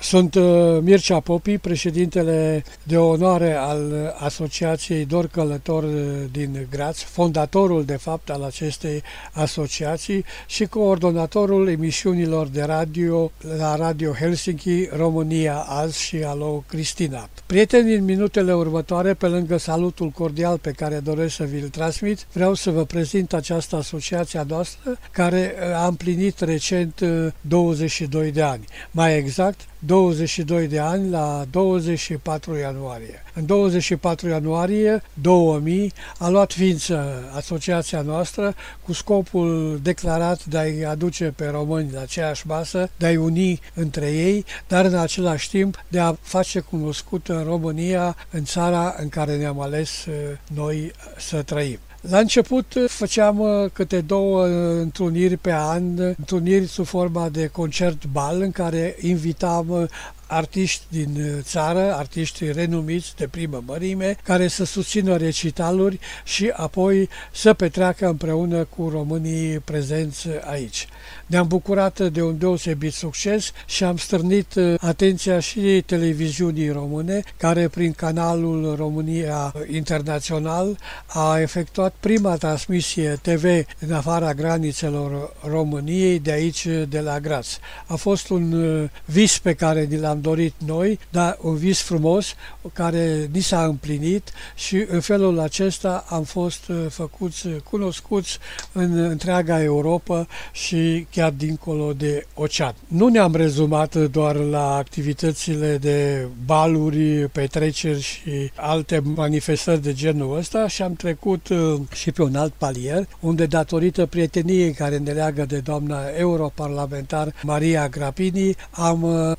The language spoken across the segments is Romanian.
Sunt uh, Mircea Popi, președintele de onoare al Asociației Dor Călător uh, din Graț, fondatorul de fapt al acestei asociații și coordonatorul emisiunilor de radio la Radio Helsinki, România azi și Alo Cristina. Prieteni, în minutele următoare, pe lângă salutul cordial pe care doresc să vi-l transmit, vreau să vă prezint această asociație a noastră care uh, a împlinit recent 22 de ani. Mai exact, 22 de ani la 24 ianuarie. În 24 ianuarie 2000 a luat ființă asociația noastră cu scopul declarat de a-i aduce pe români la aceeași masă, de a-i uni între ei, dar în același timp de a face cunoscută România în țara în care ne-am ales uh, noi să trăim. La început uh, făceam uh, câte două uh, întruniri pe an, întruniri sub forma de concert bal în care invitam artiști din țară, artiști renumiți de primă mărime, care să susțină recitaluri și apoi să petreacă împreună cu românii prezenți aici. Ne-am bucurat de un deosebit succes și am stârnit atenția și televiziunii române, care prin canalul România Internațional a efectuat prima transmisie TV în afara granițelor României, de aici, de la Graz. A fost un uh, vis pe care ni l-am dorit noi, dar un vis frumos care ni s-a împlinit și în felul acesta am fost uh, făcuți cunoscuți în întreaga Europa și chiar dincolo de ocean. Nu ne-am rezumat doar la activitățile de baluri, petreceri și alte manifestări de genul ăsta și am trecut uh, și pe un alt palier, unde datorită prieteniei care ne leagă de doamna europarlamentar Maria Grapini, am uh,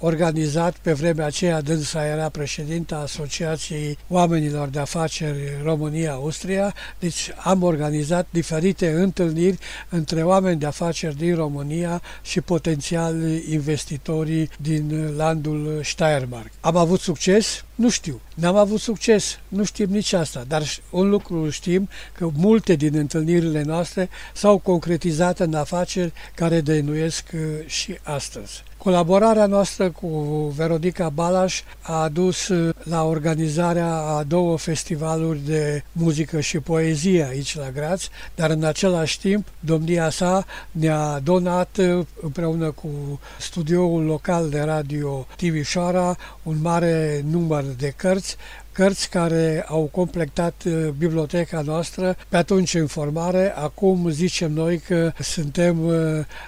organizat pe vremea aceea, dânsa era președinta Asociației Oamenilor de Afaceri România-Austria, deci am organizat diferite întâlniri între oameni de afaceri din România și potențial investitorii din landul Steiermark. Am avut succes? Nu știu. N-am avut succes, nu știm nici asta, dar un lucru știm, că multe din întâlnirile noastre s-au concretizat în afaceri care dăinuiesc uh, și astăzi. Colaborarea noastră cu Verodica Balaș a adus uh, la organizarea a două festivaluri de muzică și poezie aici la Graz, dar în același timp domnia sa ne-a donat uh, împreună cu studioul local de radio Timișoara un mare număr de cărți cărți care au completat uh, biblioteca noastră, pe atunci în formare, acum zicem noi că suntem uh,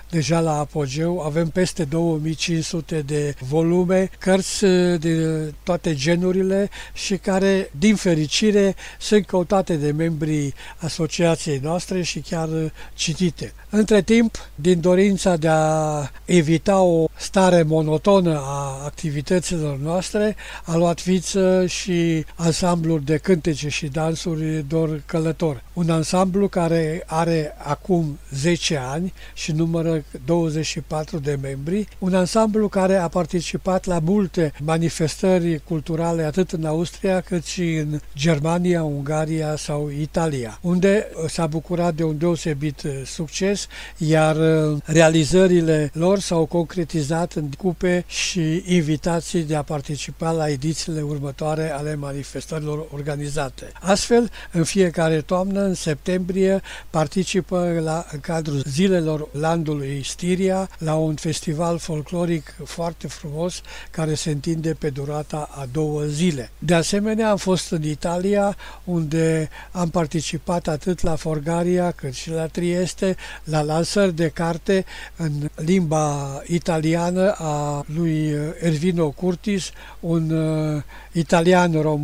deja la apogeu, avem peste 2500 de volume, cărți uh, de toate genurile și care, din fericire, sunt căutate de membrii asociației noastre și chiar citite. Între timp, din dorința de a evita o stare monotonă a activităților noastre, a luat viță și ansambluri de cântece și dansuri Dor Călător. Un ansamblu care are acum 10 ani și numără 24 de membri, un ansamblu care a participat la multe manifestări culturale atât în Austria cât și în Germania, Ungaria sau Italia, unde s-a bucurat de un deosebit succes, iar realizările lor s-au concretizat în cupe și invitații de a participa la edițiile următoare ale manifestării manifestărilor organizate. Astfel, în fiecare toamnă, în septembrie, participă la, în cadrul zilelor landului Stiria la un festival folcloric foarte frumos care se întinde pe durata a două zile. De asemenea, am fost în Italia, unde am participat atât la Forgaria cât și la Trieste, la lansări de carte în limba italiană a lui Ervino Curtis, un uh, italian român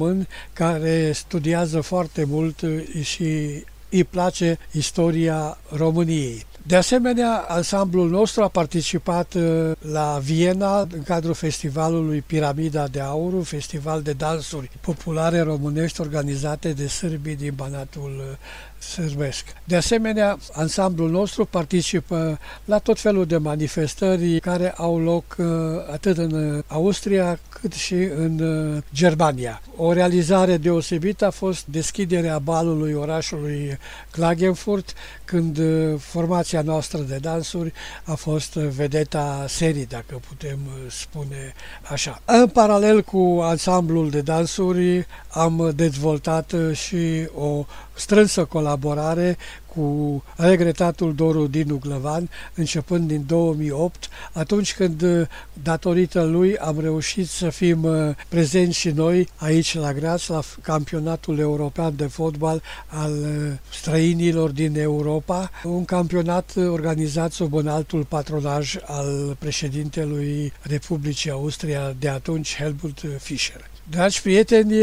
care studiază foarte mult și îi place istoria României. De asemenea, ansamblul nostru a participat uh, la Viena în cadrul festivalului Piramida de Aur, un festival de dansuri populare românești organizate de sârbii din Banatul sârbesc. De asemenea, ansamblul nostru participă la tot felul de manifestări care au loc uh, atât în Austria cât și în uh, Germania. O realizare deosebită a fost deschiderea balului orașului Klagenfurt, când uh, formația noastră de dansuri a fost vedeta serii, dacă putem spune așa. În paralel cu ansamblul de dansuri am dezvoltat și o strânsă colaborare cu regretatul Doru Dinu Glăvan, începând din 2008, atunci când, datorită lui, am reușit să fim uh, prezenți și noi aici la Graz, la campionatul european de fotbal al uh, străinilor din Europa, un campionat organizat sub un altul patronaj al președintelui Republicii Austria de atunci, Helmut Fischer. Dragi prieteni,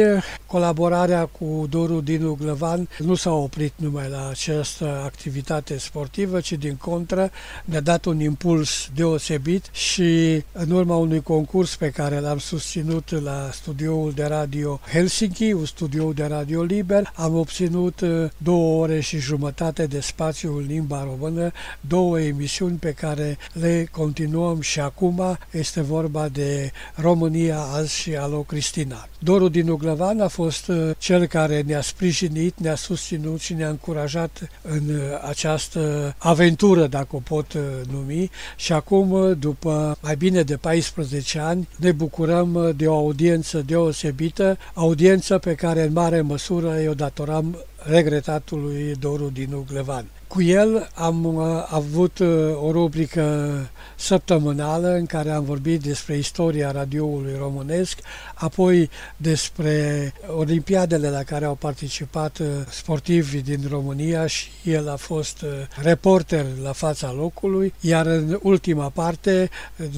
colaborarea cu Doru Dinu Glăvan nu s-a oprit numai la această activitate sportivă, ci din contră ne-a dat un impuls deosebit și în urma unui concurs pe care l-am susținut la studioul de radio Helsinki, un studio de radio liber, am obținut uh, două ore și jumătate de spațiu în limba română, două emisiuni pe care le continuăm și acum este vorba de România azi și Alo Cristina. China. Doru din Uglăvan a fost uh, cel care ne-a sprijinit, ne-a susținut și ne-a încurajat în uh, această aventură, dacă o pot uh, numi, și acum, după mai bine de 14 ani, ne bucurăm de o audiență deosebită, audiență pe care în mare măsură o datoram regretatului Doru din Uglevan. Cu el am uh, avut uh, o rubrică săptămânală în care am vorbit despre istoria radioului românesc, apoi despre olimpiadele la care au participat uh, sportivi din România și el a fost reporter la fața locului, iar în ultima parte,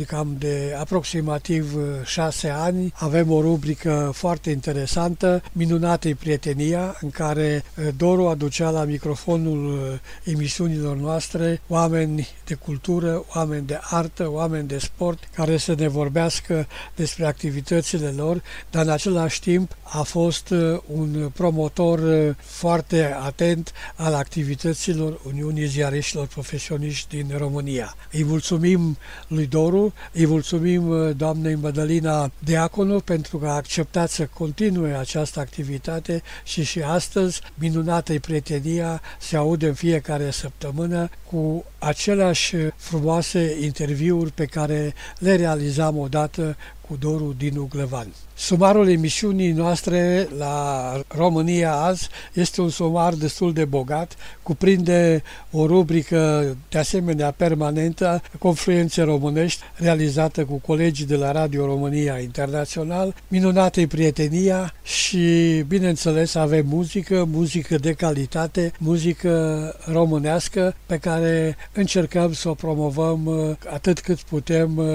cam de aproximativ șase ani, avem o rubrică foarte interesantă, Minunată prietenia, în care Doru aducea la microfonul emisiunilor noastre oameni de cultură, oameni de artă, oameni de sport care să ne vorbească despre activitățile lor, dar în același timp a fost uh, un promotor uh, foarte atent al activităților Uniunii Ziariștilor Profesioniști din România. Îi mulțumim lui Doru, îi mulțumim uh, doamnei Mădălina Deaconu pentru că a acceptat să continue această activitate și și astăzi minunată prietenia se aude în fiecare săptămână cu aceleași frumoase interviuri pe care le realizam odată cu Doru Dinu Glăvan. Sumarul emisiunii noastre la România azi este un sumar destul de bogat, cuprinde o rubrică de asemenea permanentă, Confluențe Românești, realizată cu colegii de la Radio România Internațional, minunată prietenia și, bineînțeles, avem muzică, muzică de calitate, muzică românească pe care încercăm să o promovăm uh, atât cât putem uh,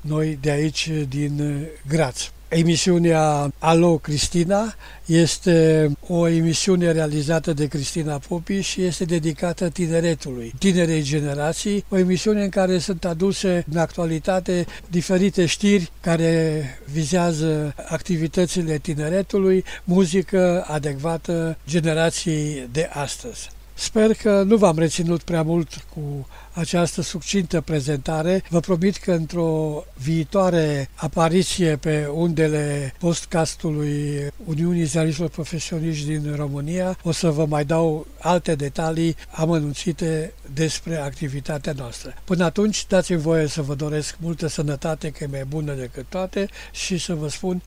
noi de aici din uh, Graț. Emisiunea Alo Cristina este o emisiune realizată de Cristina Popi și este dedicată tineretului, tinerei generații, o emisiune în care sunt aduse în actualitate diferite știri care vizează activitățile tineretului, muzică adecvată generației de astăzi. Sper că nu v-am reținut prea mult cu această succintă prezentare. Vă promit că într-o viitoare apariție pe undele podcastului Uniunii Ziariștilor Profesioniști din România o să vă mai dau alte detalii amănunțite despre activitatea noastră. Până atunci, dați-mi voie să vă doresc multă sănătate, că e mai bună decât toate și să vă spun